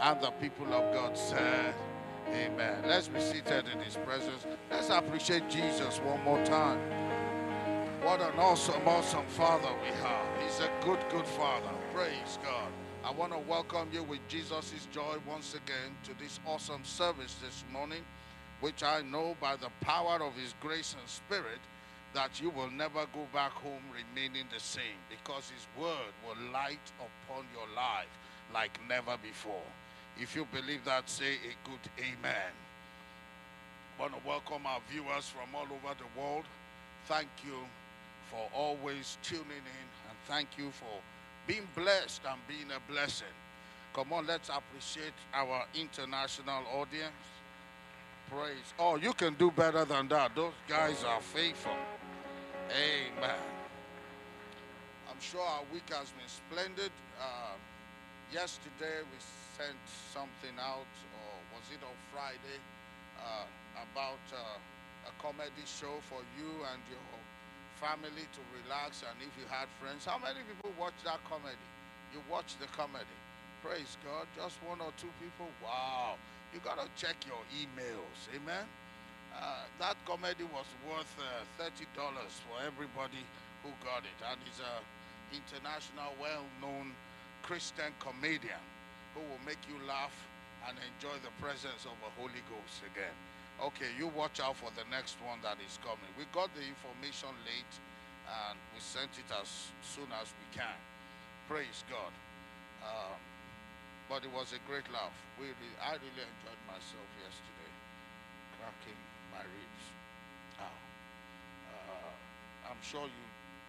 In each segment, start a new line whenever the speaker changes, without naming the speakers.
And the people of God said, Amen. Let's be seated in His presence. Let's appreciate Jesus one more time. What an awesome, awesome Father we have. He's a good, good Father. Praise God. I want to welcome you with Jesus' joy once again to this awesome service this morning, which I know by the power of His grace and Spirit that you will never go back home remaining the same because His word will light upon your life like never before. If you believe that, say a good amen. I want to welcome our viewers from all over the world. Thank you for always tuning in and thank you for being blessed and being a blessing. Come on, let's appreciate our international audience. Praise. Oh, you can do better than that. Those guys are faithful. Amen. I'm sure our week has been splendid. Uh, yesterday we sent something out, or was it on Friday, uh, about uh, a comedy show for you and your family to relax and if you had friends. How many people watched that comedy? You watched the comedy. Praise God. Just one or two people? Wow. You got to check your emails. Amen. Uh, that comedy was worth uh, $30 for everybody who got it. And he's an international, well-known Christian comedian who will make you laugh and enjoy the presence of the Holy Ghost again. Okay, you watch out for the next one that is coming. We got the information late and we sent it as soon as we can. Praise God. Um, but it was a great laugh. We I really enjoyed myself yesterday, cracking my ribs. Oh. Uh, I'm sure you,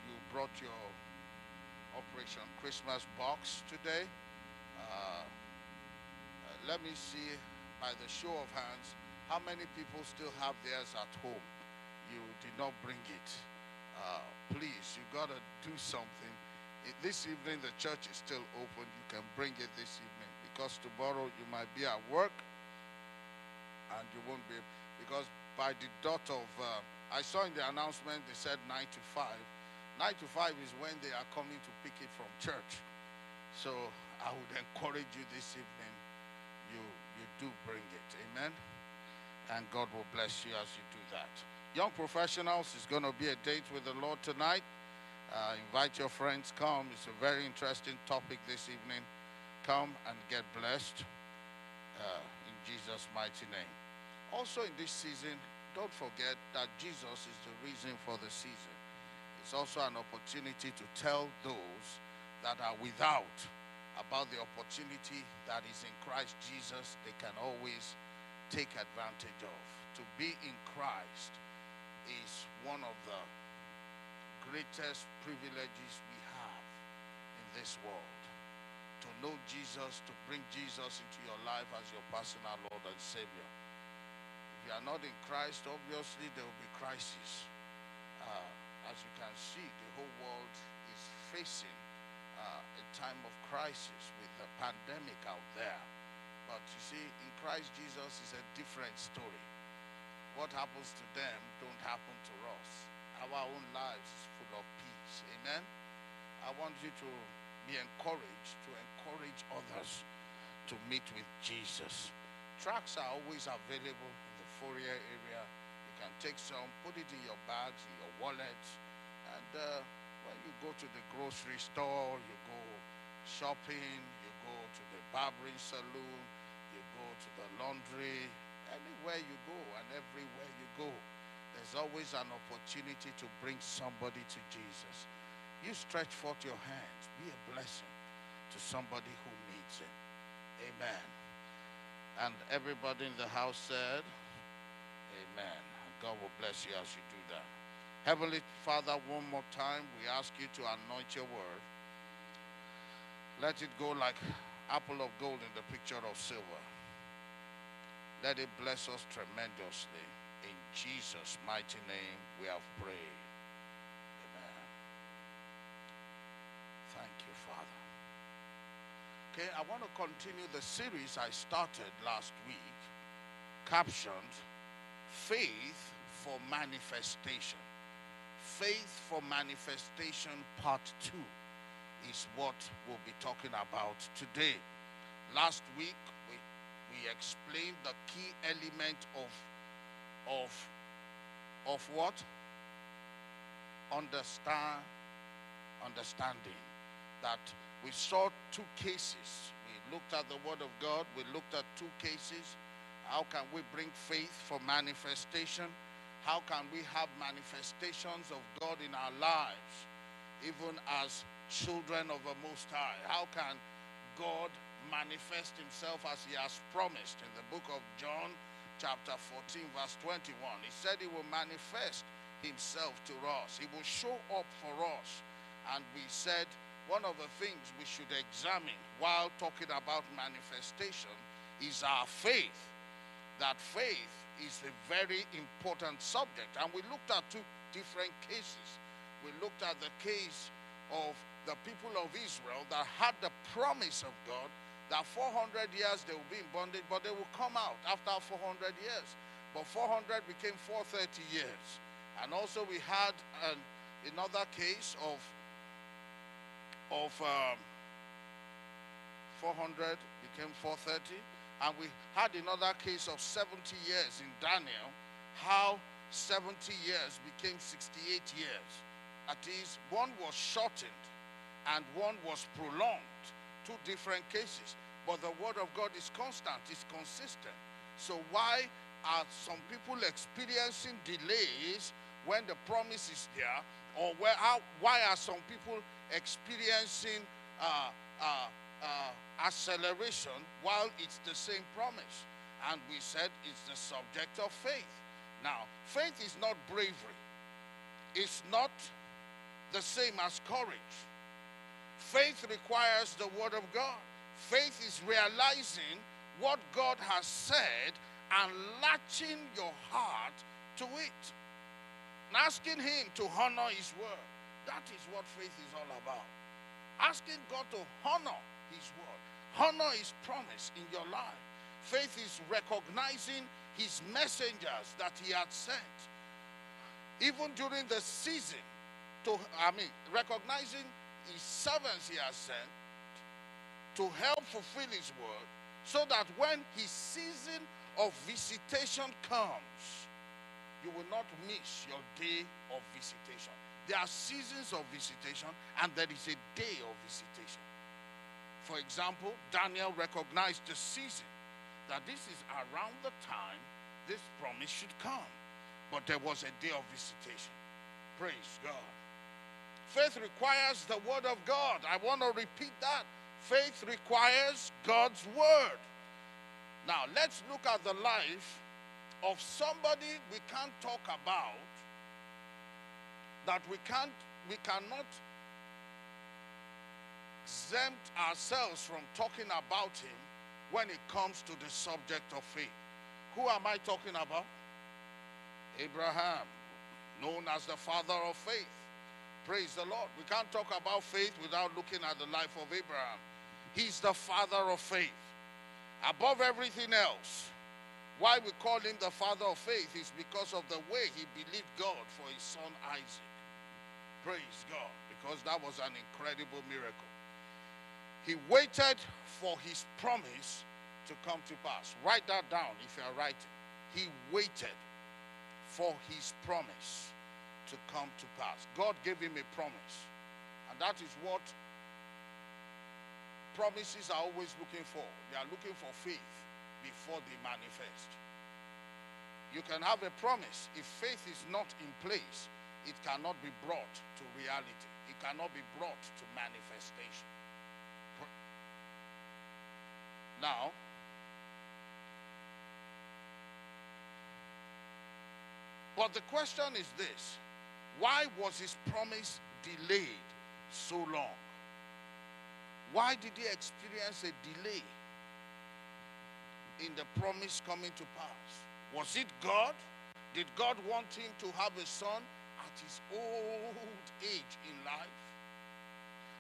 you brought your Operation Christmas box today. Uh, let me see by the show of hands how many people still have theirs at home. You did not bring it. Uh, please, you got to do something. This evening, the church is still open. You can bring it this evening because tomorrow you might be at work and you won't be. Because by the dot of, uh, I saw in the announcement they said 9 to 5. 9 to 5 is when they are coming to pick it from church. So I would encourage you this evening, do bring it. Amen. And God will bless you as you do that. Young professionals it's going to be a date with the Lord tonight. Uh, invite your friends, come. It's a very interesting topic this evening. Come and get blessed uh, in Jesus' mighty name. Also, in this season, don't forget that Jesus is the reason for the season. It's also an opportunity to tell those that are without about the opportunity that is in Christ Jesus, they can always take advantage of. To be in Christ is one of the greatest privileges we have in this world. To know Jesus, to bring Jesus into your life as your personal Lord and Savior. If you are not in Christ, obviously there will be crisis. Uh, as you can see, the whole world is facing uh, a time of crisis with the pandemic out there. But you see, in Christ Jesus is a different story. What happens to them don't happen to us. Our own lives is full of peace. Amen. I want you to be encouraged, to encourage others to meet with Jesus. Tracks are always available in the foyer area. You can take some, put it in your bags, in your wallet, and uh, you go to the grocery store, you go shopping, you go to the barbering saloon, you go to the laundry, anywhere you go and everywhere you go, there's always an opportunity to bring somebody to Jesus. You stretch forth your hands, be a blessing to somebody who needs it. Amen. And everybody in the house said, Amen. God will bless you as you do that. Heavenly Father, one more time, we ask you to anoint your word. Let it go like apple of gold in the picture of silver. Let it bless us tremendously. In Jesus' mighty name, we have prayed. Amen. Thank you, Father. Okay, I want to continue the series I started last week, captioned Faith for Manifestation. Faith for Manifestation Part 2 is what we'll be talking about today. Last week we we explained the key element of of of what? Understand understanding. That we saw two cases. We looked at the word of God, we looked at two cases. How can we bring faith for manifestation? How can we have manifestations of God in our lives, even as children of the Most High? How can God manifest Himself as He has promised in the book of John, chapter 14, verse 21? He said He will manifest Himself to us, He will show up for us. And we said one of the things we should examine while talking about manifestation is our faith. That faith is a very important subject. And we looked at two different cases. We looked at the case of the people of Israel that had the promise of God that 400 years they will be in bondage, but they will come out after 400 years. But 400 became 430 years. And also we had an, another case of, of um, 400 became 430 and we had another case of 70 years in Daniel, how 70 years became 68 years. That is, one was shortened and one was prolonged. Two different cases. But the word of God is constant, is consistent. So why are some people experiencing delays when the promise is there? Or where, how, why are some people experiencing uh, uh, uh, acceleration while it's the same promise. And we said it's the subject of faith. Now, faith is not bravery, it's not the same as courage. Faith requires the Word of God. Faith is realizing what God has said and latching your heart to it. And asking Him to honor His Word. That is what faith is all about. Asking God to honor his word, honor His promise in your life. Faith is recognizing His messengers that He had sent, even during the season. To I mean, recognizing His servants He has sent to help fulfill His word, so that when His season of visitation comes, you will not miss your day of visitation. There are seasons of visitation, and there is a day of visitation. For example, Daniel recognized the season that this is around the time this promise should come. But there was a day of visitation. Praise God. Faith requires the word of God. I want to repeat that. Faith requires God's word. Now, let's look at the life of somebody we can't talk about that we can't we cannot exempt ourselves from talking about him when it comes to the subject of faith. Who am I talking about? Abraham, known as the father of faith. Praise the Lord. We can't talk about faith without looking at the life of Abraham. He's the father of faith. Above everything else, why we call him the father of faith is because of the way he believed God for his son Isaac. Praise God, because that was an incredible miracle. He waited for his promise to come to pass. Write that down if you are writing. He waited for his promise to come to pass. God gave him a promise. And that is what promises are always looking for. They are looking for faith before they manifest. You can have a promise. If faith is not in place, it cannot be brought to reality, it cannot be brought to manifestation. Now, but the question is this why was his promise delayed so long? Why did he experience a delay in the promise coming to pass? Was it God? Did God want him to have a son at his old age in life?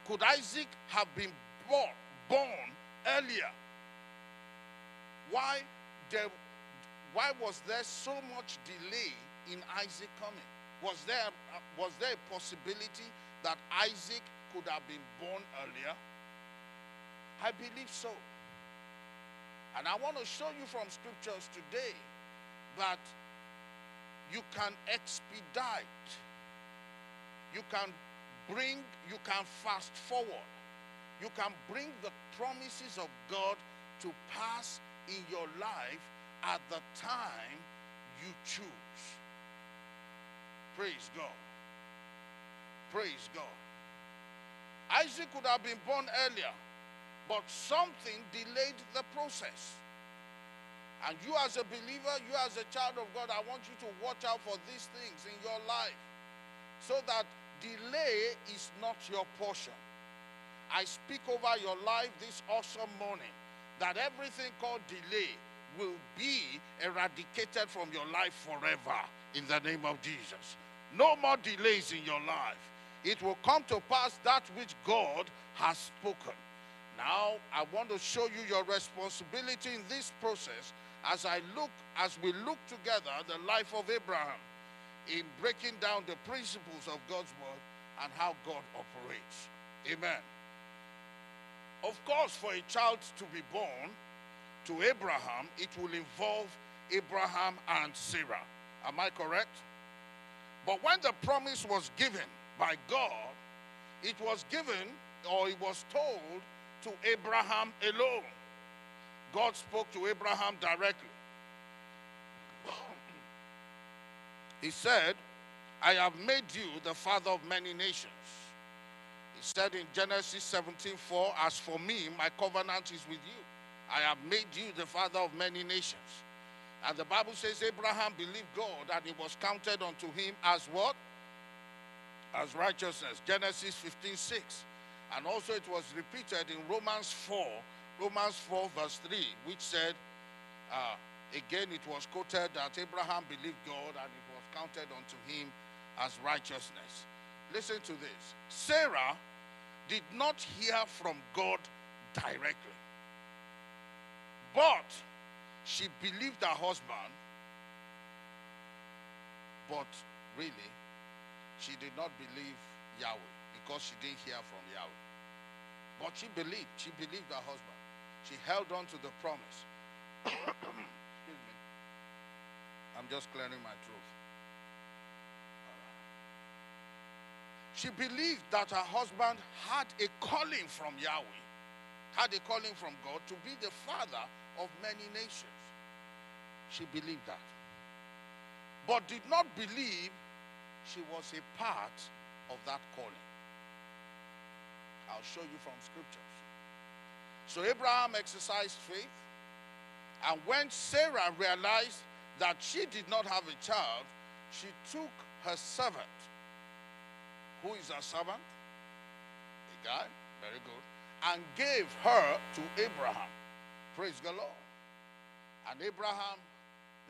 Could Isaac have been born, born earlier why, there, why was there so much delay in Isaac coming? Was there, uh, was there a possibility that Isaac could have been born earlier? I believe so. And I want to show you from scriptures today that you can expedite, you can bring, you can fast forward, you can bring the promises of God to pass in your life at the time you choose. Praise God. Praise God. Isaac could have been born earlier, but something delayed the process. And you, as a believer, you, as a child of God, I want you to watch out for these things in your life so that delay is not your portion. I speak over your life this awesome morning that everything called delay will be eradicated from your life forever in the name of Jesus. No more delays in your life. It will come to pass that which God has spoken. Now, I want to show you your responsibility in this process as I look, as we look together the life of Abraham in breaking down the principles of God's word and how God operates. Amen. Of course, for a child to be born to Abraham, it will involve Abraham and Sarah. Am I correct? But when the promise was given by God, it was given or it was told to Abraham alone. God spoke to Abraham directly. he said, I have made you the father of many nations. Said in Genesis 17 4, As for me, my covenant is with you. I have made you the father of many nations. And the Bible says Abraham believed God and it was counted unto him as what? As righteousness. Genesis 15 6. And also it was repeated in Romans 4, Romans 4, verse 3, which said, uh, again it was quoted that Abraham believed God and it was counted unto him as righteousness. Listen to this Sarah did not hear from God directly, but she believed her husband, but really, she did not believe Yahweh because she didn't hear from Yahweh. But she believed, she believed her husband. She held on to the promise. Excuse me. I'm just clearing my throat. She believed that her husband had a calling from Yahweh, had a calling from God to be the father of many nations. She believed that. But did not believe she was a part of that calling. I'll show you from scriptures. So Abraham exercised faith, and when Sarah realized that she did not have a child, she took her servant. Who is her servant? Hagar, very good, and gave her to Abraham. Praise the Lord. And Abraham,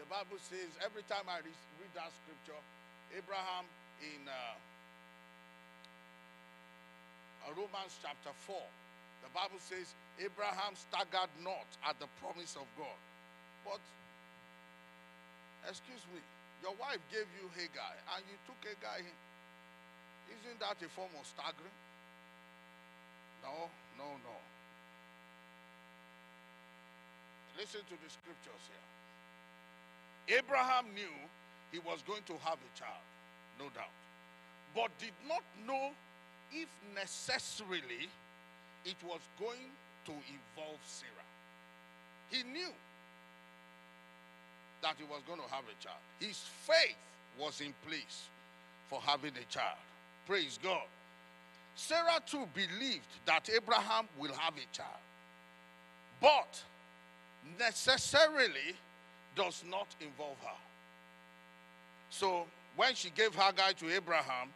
the Bible says, every time I read that scripture, Abraham in uh, Romans chapter 4, the Bible says Abraham staggered not at the promise of God. But, excuse me, your wife gave you Hagar and you took Hagar in. Isn't that a form of staggering? No, no, no. Listen to the scriptures here. Abraham knew he was going to have a child, no doubt, but did not know if necessarily it was going to involve Sarah. He knew that he was going to have a child. His faith was in place for having a child. Praise God. Sarah too believed that Abraham will have a child, but necessarily does not involve her. So when she gave Hagar to Abraham,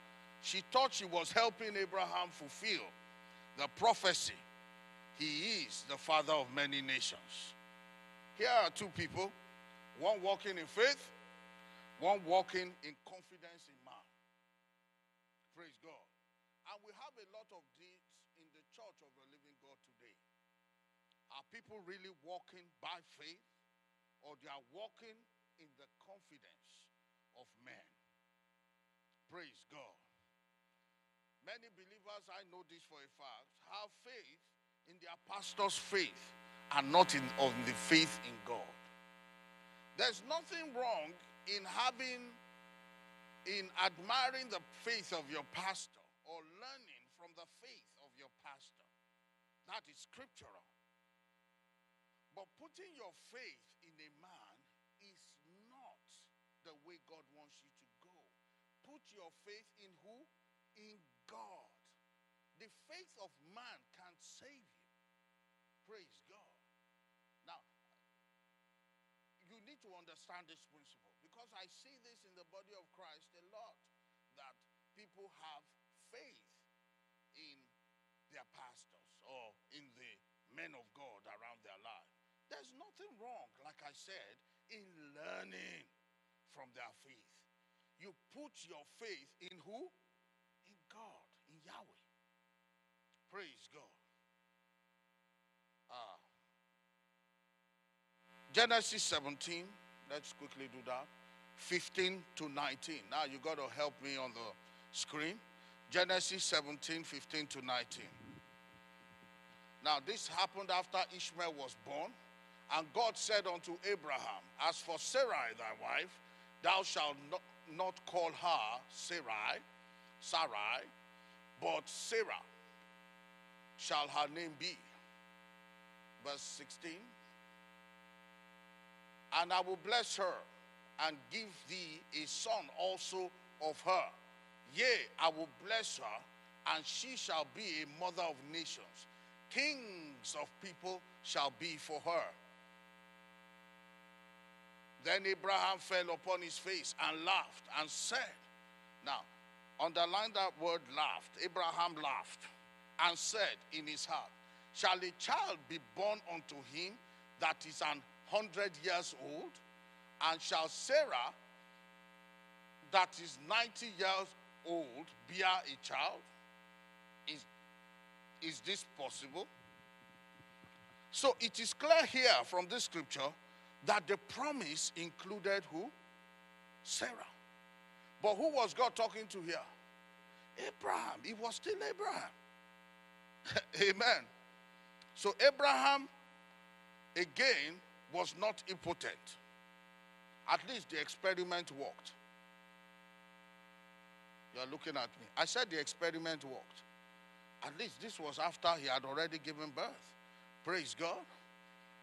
she thought she was helping Abraham fulfill the prophecy. He is the father of many nations. Here are two people one walking in faith, one walking in confidence people really walking by faith or they are walking in the confidence of men? Praise God. Many believers, I know this for a fact, have faith in their pastor's faith and not in, on the faith in God. There's nothing wrong in having, in admiring the faith of your pastor or learning from the faith of your pastor. That is scriptural. But putting your faith in a man is not the way God wants you to go. Put your faith in who? In God. The faith of man can't save you. Praise God. Now, you need to understand this principle because I see this in the body of Christ a lot that people have faith in their pastors or in the men of God around their life. There's nothing wrong, like I said, in learning from their faith. You put your faith in who? In God, in Yahweh. Praise God. Ah. Genesis 17, let's quickly do that. 15 to 19. Now you got to help me on the screen. Genesis 17, 15 to 19. Now, this happened after Ishmael was born. And God said unto Abraham, As for Sarai thy wife, thou shalt not, not call her Sarai, Sarai, but Sarah shall her name be. Verse 16. And I will bless her and give thee a son also of her. Yea, I will bless her, and she shall be a mother of nations. Kings of people shall be for her. Then Abraham fell upon his face and laughed and said, Now, underline that word laughed. Abraham laughed and said in his heart, Shall a child be born unto him that is an hundred years old? And shall Sarah, that is 90 years old, bear a child? Is, is this possible? So it is clear here from this scripture that the promise included who? Sarah. But who was God talking to here? Abraham. It was still Abraham. Amen. So Abraham, again, was not impotent. At least the experiment worked. You are looking at me. I said the experiment worked. At least this was after he had already given birth. Praise God.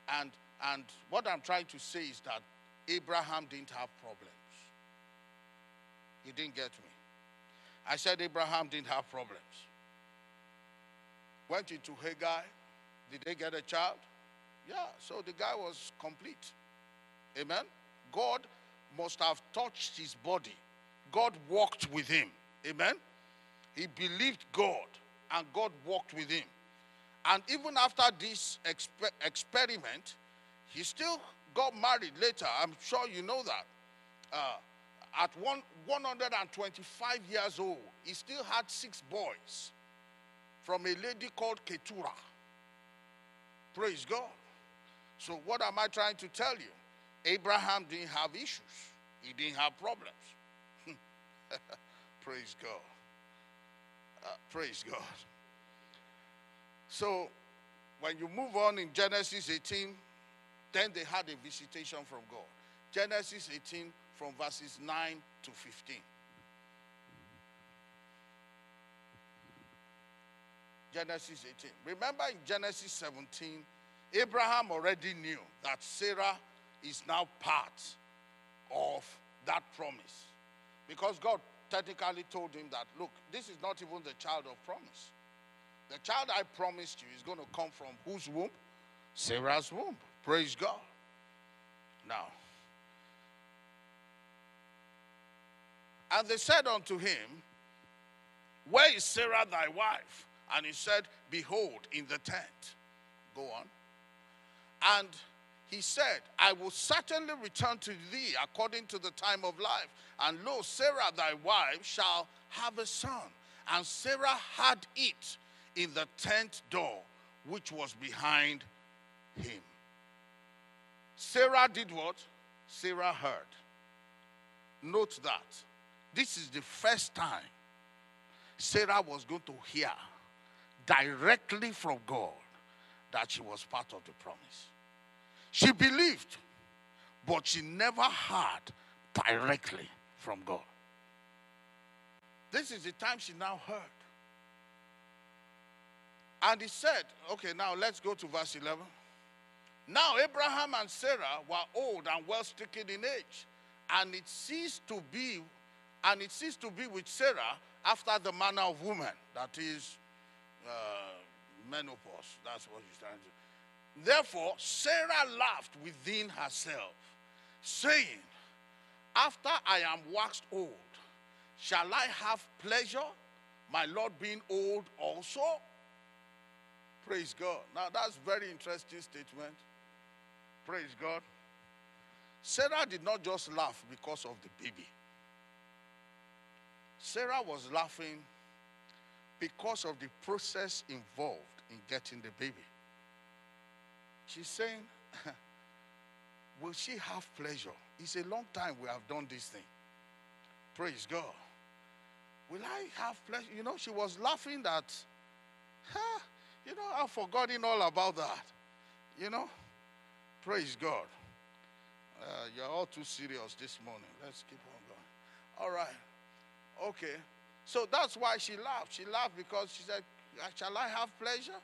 And and what I'm trying to say is that Abraham didn't have problems. You didn't get me. I said Abraham didn't have problems. Went into Hagar. Did they get a child? Yeah, so the guy was complete. Amen. God must have touched his body. God walked with him. Amen. He believed God and God walked with him. And even after this exper- experiment, he still got married later. I'm sure you know that. Uh, at one, 125 years old, he still had six boys from a lady called Keturah. Praise God. So, what am I trying to tell you? Abraham didn't have issues, he didn't have problems. praise God. Uh, praise God. So, when you move on in Genesis 18, then they had a visitation from God. Genesis 18, from verses 9 to 15. Genesis 18. Remember in Genesis 17, Abraham already knew that Sarah is now part of that promise. Because God technically told him that, look, this is not even the child of promise. The child I promised you is going to come from whose womb? Sarah's womb. Praise God. Now, and they said unto him, Where is Sarah thy wife? And he said, Behold, in the tent. Go on. And he said, I will certainly return to thee according to the time of life. And lo, Sarah thy wife shall have a son. And Sarah had it in the tent door which was behind him. Sarah did what? Sarah heard. Note that. This is the first time Sarah was going to hear directly from God that she was part of the promise. She believed, but she never heard directly from God. This is the time she now heard. And he said, okay, now let's go to verse 11. Now Abraham and Sarah were old and well stricken in age, and it ceased to be, and it ceased to be with Sarah after the manner of woman, that is uh, menopause. That's what he's trying to. Therefore, Sarah laughed within herself, saying, After I am waxed old, shall I have pleasure, my Lord being old also? Praise God. Now that's very interesting statement. Praise God. Sarah did not just laugh because of the baby. Sarah was laughing because of the process involved in getting the baby. She's saying, Will she have pleasure? It's a long time we have done this thing. Praise God. Will I have pleasure? You know, she was laughing that, huh, you know, I've forgotten all about that. You know? Praise God. Uh, you're all too serious this morning. Let's keep on going. All right. Okay. So that's why she laughed. She laughed because she said, Shall I have pleasure?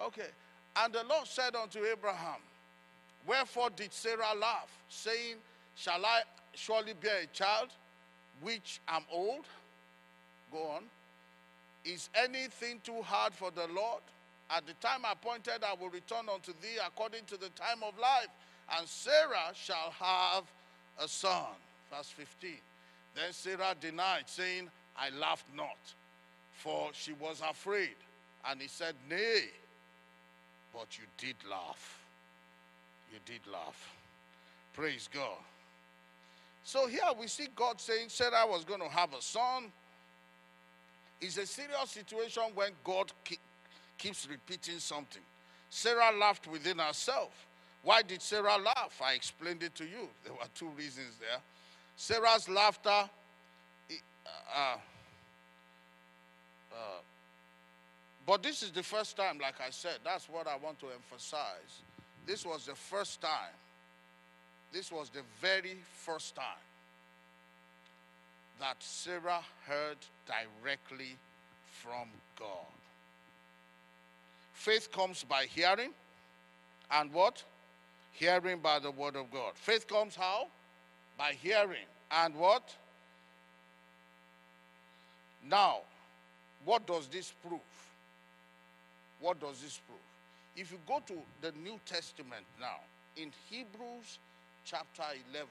Okay. And the Lord said unto Abraham, Wherefore did Sarah laugh, saying, Shall I surely bear a child, which am old? Go on. Is anything too hard for the Lord? At the time appointed, I will return unto thee according to the time of life, and Sarah shall have a son. Verse 15. Then Sarah denied, saying, I laughed not, for she was afraid. And he said, Nay, but you did laugh. You did laugh. Praise God. So here we see God saying Sarah was going to have a son. It's a serious situation when God keeps repeating something. Sarah laughed within herself. Why did Sarah laugh? I explained it to you. There were two reasons there. Sarah's laughter, uh, uh, but this is the first time, like I said, that's what I want to emphasize. This was the first time. This was the very first time that Sarah heard directly from God. Faith comes by hearing, and what? Hearing by the word of God. Faith comes how? By hearing. And what? Now, what does this prove? What does this prove? If you go to the New Testament now, in Hebrews chapter 11,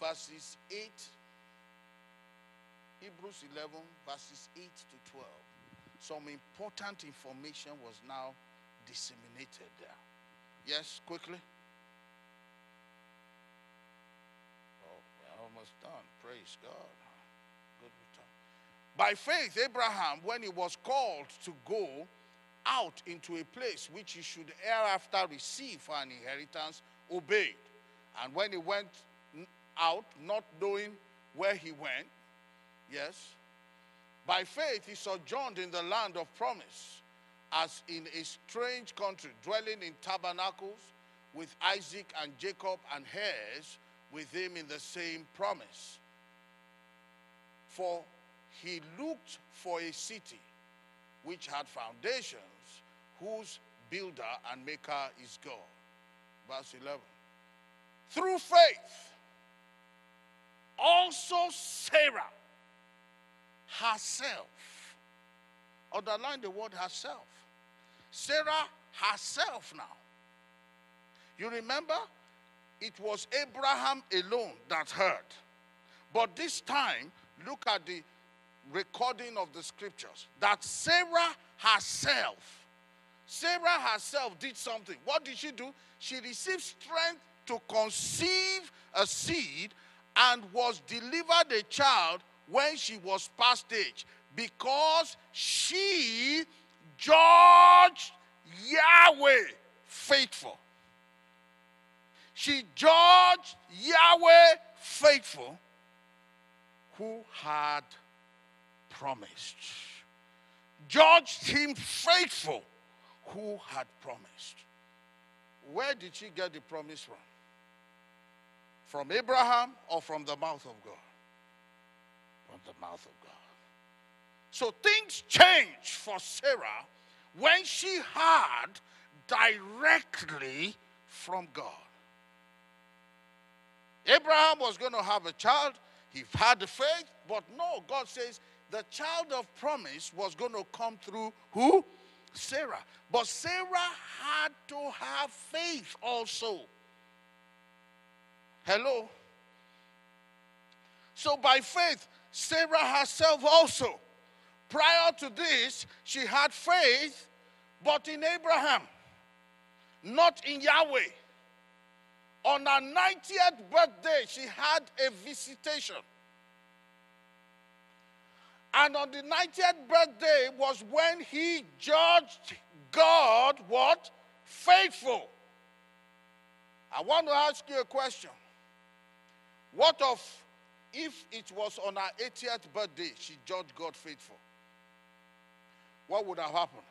verses 8, Hebrews 11, verses 8 to 12 some important information was now disseminated there. Yes, quickly. Oh, almost done. Praise God. Good return. By faith, Abraham, when he was called to go out into a place which he should hereafter receive for an inheritance, obeyed. And when he went out, not knowing where he went, yes, by faith, he sojourned in the land of promise, as in a strange country, dwelling in tabernacles with Isaac and Jacob and heirs with him in the same promise. For he looked for a city which had foundations, whose builder and maker is God. Verse 11. Through faith, also Sarah herself. Underline the word herself. Sarah herself now. You remember? It was Abraham alone that heard. But this time, look at the recording of the scriptures that Sarah herself, Sarah herself did something. What did she do? She received strength to conceive a seed and was delivered a child when she was past age because she judged Yahweh faithful. She judged Yahweh faithful who had promised. Judged him faithful who had promised. Where did she get the promise from? From Abraham or from the mouth of God? The mouth of God. So things changed for Sarah when she heard directly from God. Abraham was going to have a child. He had the faith, but no, God says the child of promise was going to come through who? Sarah. But Sarah had to have faith also. Hello? So by faith, Sarah herself also, prior to this, she had faith, but in Abraham, not in Yahweh. On her 90th birthday, she had a visitation. And on the 90th birthday was when he judged God what? Faithful. I want to ask you a question. What of if it was on her 80th birthday she judged God faithful? What would have happened?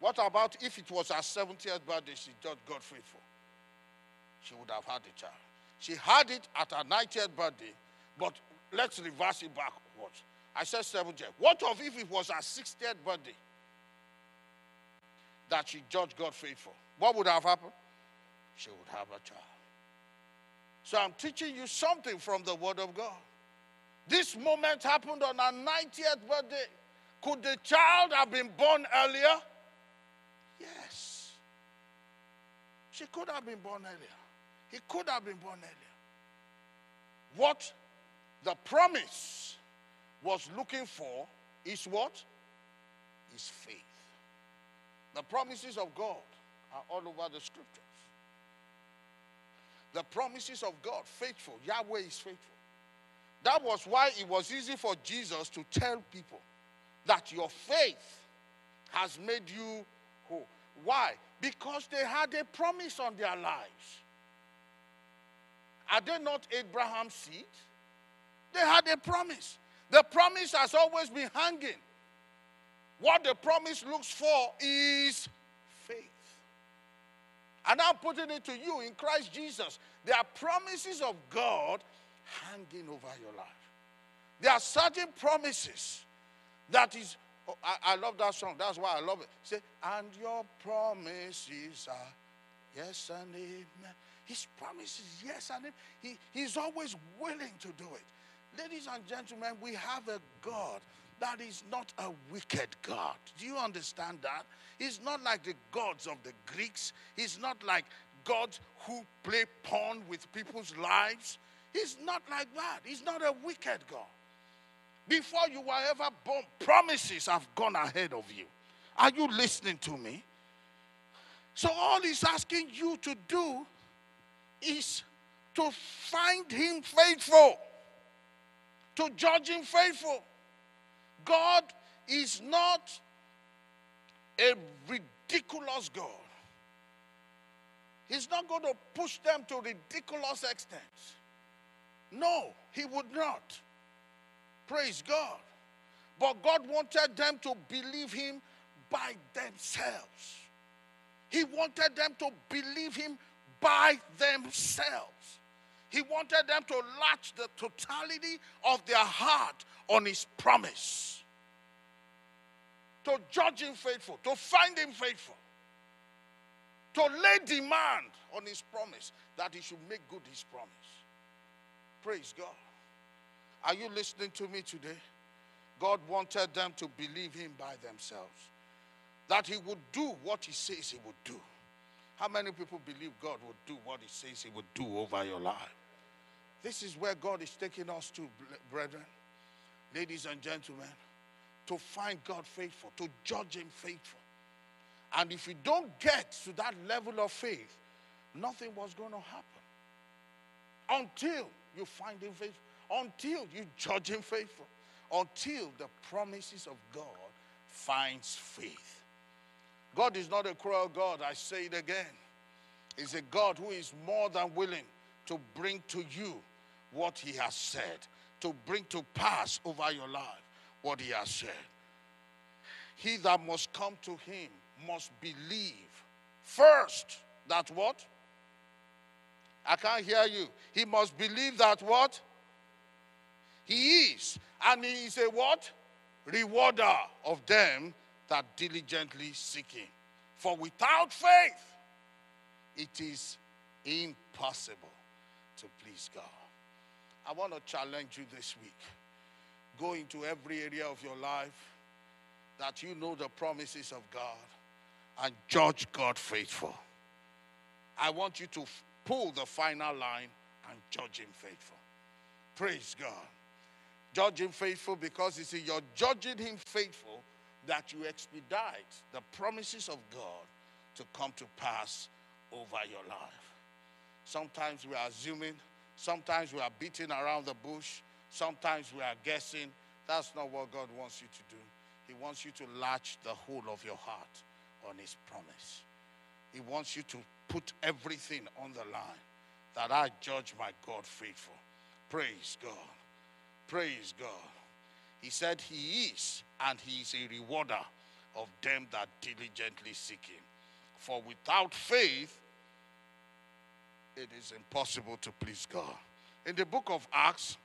What about if it was her 70th birthday she judged God faithful? She would have had a child. She had it at her 90th birthday, but let's reverse it backwards. I said 70th. What of if it was her 60th birthday that she judged God faithful? What would have happened? She would have a child. So I'm teaching you something from the Word of God. This moment happened on her 90th birthday. Could the child have been born earlier? Yes. She could have been born earlier. He could have been born earlier. What the promise was looking for is what? Is faith. The promises of God are all over the scriptures. The promises of God, faithful. Yahweh is faithful. That was why it was easy for Jesus to tell people that your faith has made you whole. Why? Because they had a promise on their lives. Are they not Abraham's seed? They had a promise. The promise has always been hanging. What the promise looks for is. And I'm putting it to you in Christ Jesus. There are promises of God hanging over your life. There are certain promises that is. Oh, I, I, love that song. That's why I love it. Say, and your promises are yes and amen. His promises, yes and amen. He, he's always willing to do it. Ladies and gentlemen, we have a God that is not a wicked God. Do you understand that? He's not like the gods of the Greeks. He's not like gods who play pawn with people's lives. He's not like that. He's not a wicked God. Before you were ever born, promises have gone ahead of you. Are you listening to me? So, all he's asking you to do is to find him faithful to judge him faithful. God is not a ridiculous God. He's not going to push them to ridiculous extents. No, he would not. Praise God. But God wanted them to believe him by themselves. He wanted them to believe him by themselves. He wanted them to latch the totality of their heart on his promise. To judge him faithful, to find him faithful, to lay demand on his promise that he should make good his promise. Praise God. Are you listening to me today? God wanted them to believe him by themselves, that he would do what he says he would do. How many people believe God would do what He says He would do over your life? This is where God is taking us to, brethren, ladies and gentlemen, to find God faithful, to judge Him faithful. And if you don't get to that level of faith, nothing was going to happen until you find Him faithful, until you judge Him faithful, until the promises of God finds faith. God is not a cruel God, I say it again. He's a God who is more than willing to bring to you what He has said, to bring to pass over your life what He has said. He that must come to Him must believe first that what? I can't hear you. He must believe that what? He is. And he is a what? Rewarder of them that diligently seek him. For without faith, it is impossible to please God. I want to challenge you this week. Go into every area of your life that you know the promises of God and judge God faithful. I want you to pull the final line and judge him faithful. Praise God. Judge him faithful because you see, you're judging him faithful that you expedite the promises of God to come to pass over your life. Sometimes we are assuming, sometimes we are beating around the bush, sometimes we are guessing. That's not what God wants you to do. He wants you to latch the whole of your heart on His promise. He wants you to put everything on the line that I judge my God faithful. Praise God. Praise God. He said He is, and He is a rewarder of them that diligently seek Him. For without faith, it is impossible to please God. In the book of Acts,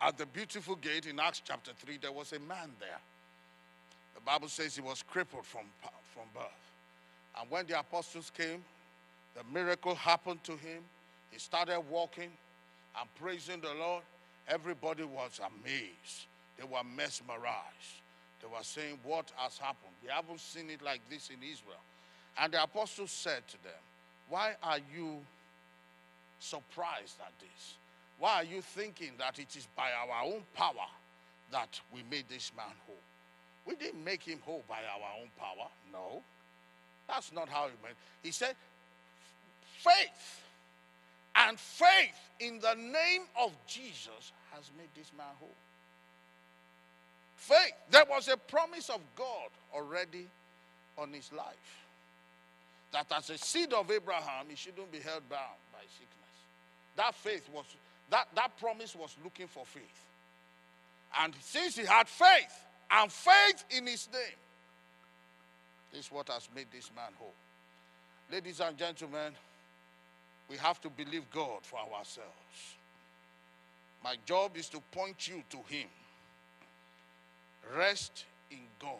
at the beautiful gate in Acts chapter 3, there was a man there. The Bible says he was crippled from, from birth. And when the apostles came, the miracle happened to him. He started walking and praising the Lord. Everybody was amazed. They were mesmerized. They were saying, What has happened? We haven't seen it like this in Israel. And the apostles said to them, Why are you surprised at this? Why are you thinking that it is by our own power that we made this man whole? We didn't make him whole by our own power. No. That's not how he meant. He said, faith. And faith in the name of Jesus has made this man whole. Faith. There was a promise of God already on his life. That as a seed of Abraham, he shouldn't be held bound by sickness. That faith was, that, that promise was looking for faith. And since he had faith and faith in his name, this is what has made this man whole. Ladies and gentlemen, we have to believe God for ourselves. My job is to point you to Him. Rest in God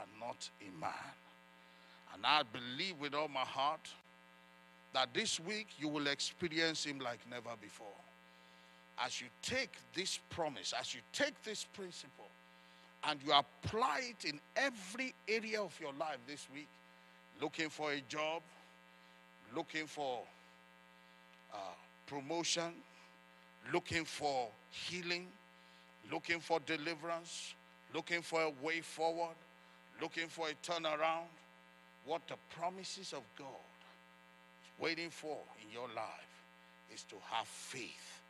and not in man. And I believe with all my heart that this week you will experience Him like never before. As you take this promise, as you take this principle, and you apply it in every area of your life this week, looking for a job, looking for uh, promotion, looking for healing, looking for deliverance, looking for a way forward, looking for a turnaround, what the promises of God is waiting for in your life is to have faith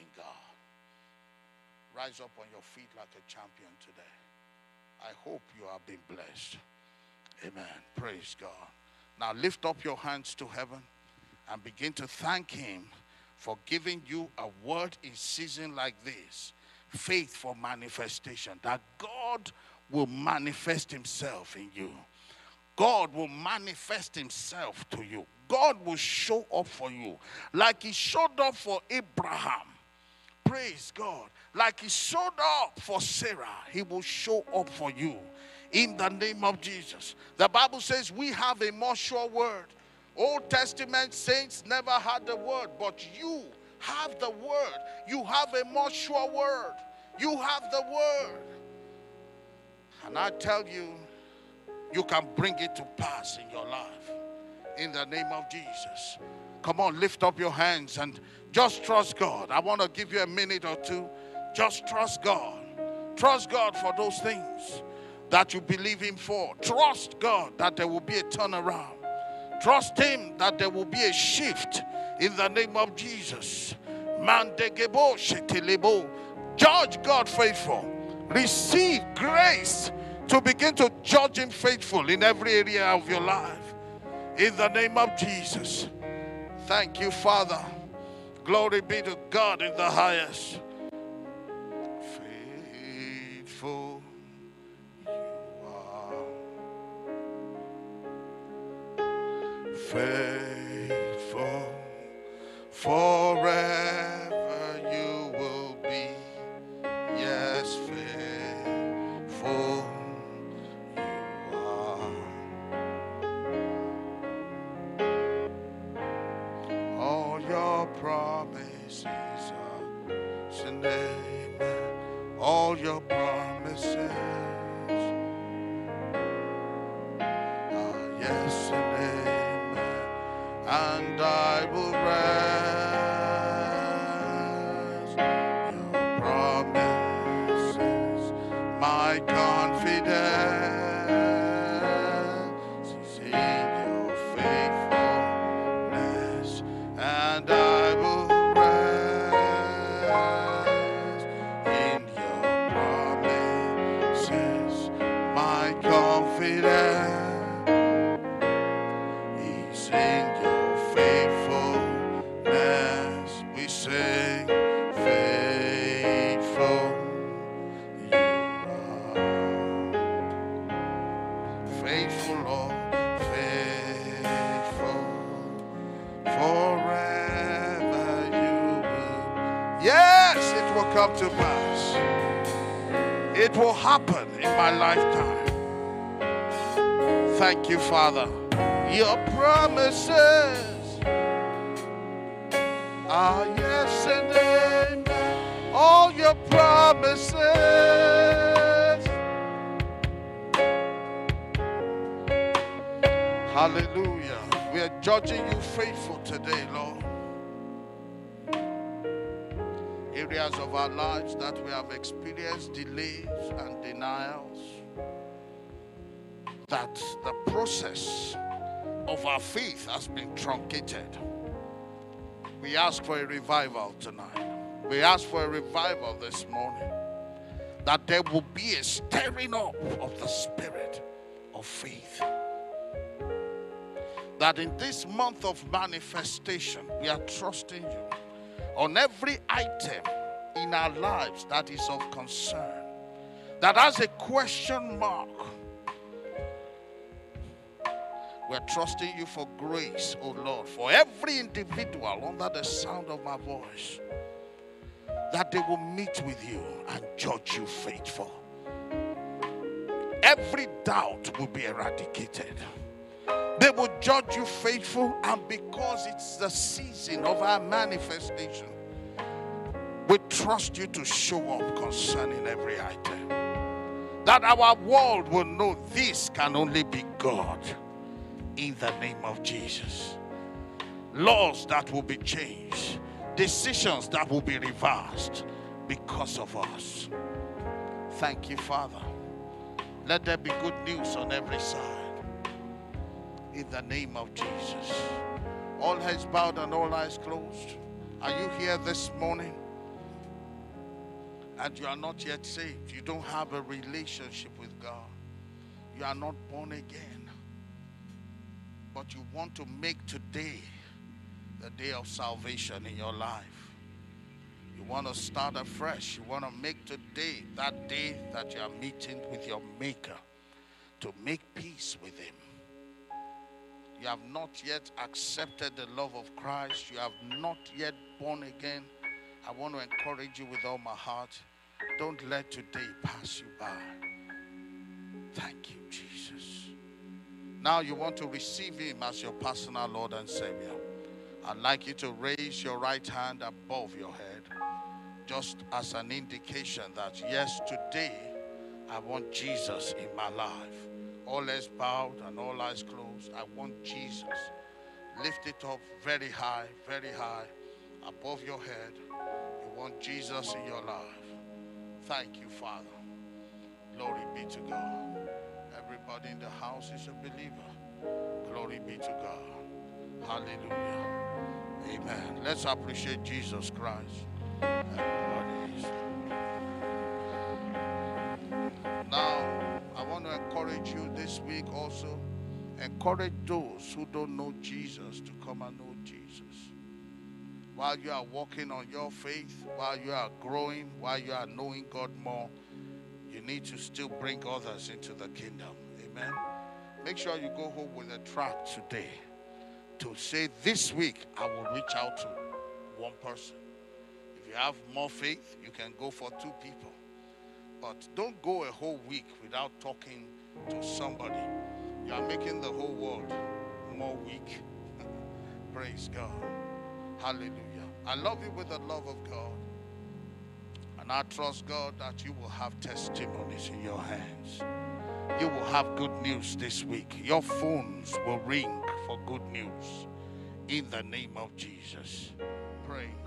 in God. Rise up on your feet like a champion today. I hope you have been blessed. Amen. Praise God. Now lift up your hands to heaven and begin to thank Him for giving you a word in season like this faith for manifestation, that God will manifest Himself in you. God will manifest Himself to you. God will show up for you like He showed up for Abraham. Praise God. Like He showed up for Sarah, He will show up for you in the name of Jesus. The Bible says we have a more sure word. Old Testament saints never had the word, but you have the word. You have a more sure word. You have the word. And I tell you, you can bring it to pass in your life. In the name of Jesus. Come on, lift up your hands and just trust God. I want to give you a minute or two. Just trust God. Trust God for those things that you believe Him for. Trust God that there will be a turnaround. Trust Him that there will be a shift in the name of Jesus. Judge God faithful. Receive grace to begin to judge Him faithful in every area of your life. In the name of Jesus. Thank you, Father. Glory be to God in the highest. Faithful you are. Faithful forever. And I Thank you, Father. Your promises are yes and amen. All your promises. Hallelujah. We are judging you faithful today, Lord. Areas of our lives that we have experienced delays and denials. That the process of our faith has been truncated. We ask for a revival tonight. We ask for a revival this morning. That there will be a stirring up of the spirit of faith. That in this month of manifestation, we are trusting you on every item in our lives that is of concern, that has a question mark. We're trusting you for grace, oh Lord, for every individual under the sound of my voice, that they will meet with you and judge you faithful. Every doubt will be eradicated. They will judge you faithful, and because it's the season of our manifestation, we trust you to show up concerning every item. That our world will know this can only be God in the name of Jesus. Laws that will be changed, decisions that will be reversed because of us. Thank you, Father. Let there be good news on every side. In the name of Jesus. All heads bowed and all eyes closed. Are you here this morning? And you are not yet saved. You don't have a relationship with God. You are not born again. But you want to make today the day of salvation in your life. You want to start afresh. You want to make today that day that you are meeting with your Maker to make peace with Him. You have not yet accepted the love of Christ. You have not yet born again. I want to encourage you with all my heart. Don't let today pass you by. Thank you, Jesus. Now you want to receive Him as your personal Lord and Savior. I'd like you to raise your right hand above your head just as an indication that, yes, today I want Jesus in my life. All eyes bowed and all eyes closed. I want Jesus. Lift it up very high, very high above your head. You want Jesus in your life. Thank you, Father. Glory be to God. Everybody in the house is a believer. Glory be to God. Hallelujah. Amen. Let's appreciate Jesus Christ. Everybody. Now, I want to encourage you this week also. Encourage those who don't know Jesus to come and know Jesus. While you are walking on your faith, while you are growing, while you are knowing God more, need to still bring others into the kingdom. Amen. Make sure you go home with a tract today to say, This week I will reach out to one person. If you have more faith, you can go for two people. But don't go a whole week without talking to somebody. You are making the whole world more weak. Praise God. Hallelujah. I love you with the love of God. And I trust God that you will have testimonies in your hands. You will have good news this week. Your phones will ring for good news in the name of Jesus. Praise.